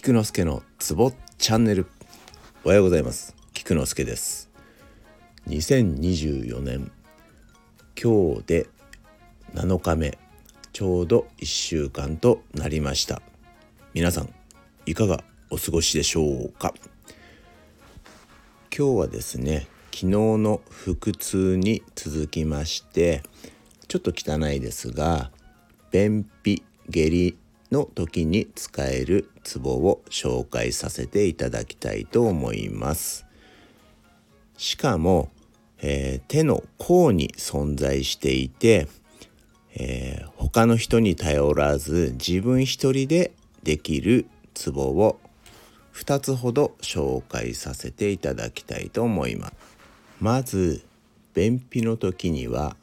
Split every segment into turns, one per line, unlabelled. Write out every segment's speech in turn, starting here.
菊之助のツボチャンネル。おはようございます。菊之助です。2024年今日で7日目ちょうど1週間となりました。皆さんいかがお過ごしでしょうか？今日はですね昨日の腹痛に続きましてちょっと汚いですが便秘下痢の時に使えるツボを紹介させていただきたいと思います。しかも、えー、手の甲に存在していて、えー、他の人に頼らず自分一人でできるツボを2つほど紹介させていただきたいと思います。まず便秘の時には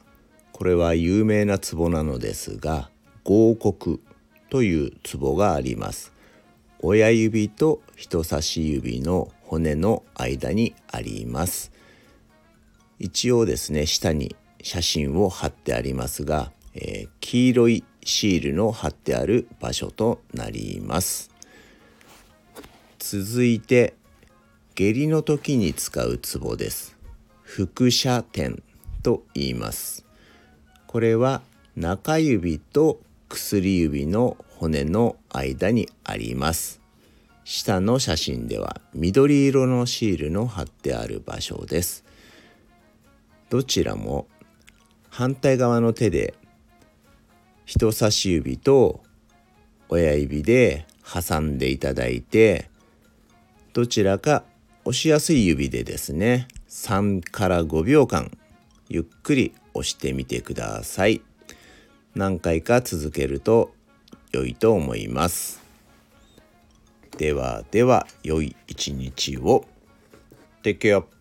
これは有名なツボなのですが合谷。というツボがあります。親指と人差し指の骨の間にあります。一応ですね下に写真を貼ってありますが、えー、黄色いシールの貼ってある場所となります。続いて下痢の時に使うツボです。腹斜点と言います。これは中指と薬指の骨の間にあります。下の写真では緑色のシールの貼ってある場所です。どちらも反対側の手で人差し指と親指で挟んでいただいてどちらか押しやすい指でですね3から5秒間ゆっくり押してみてください。何回か続けると良いと思います。ではでは良い一日を。Take care.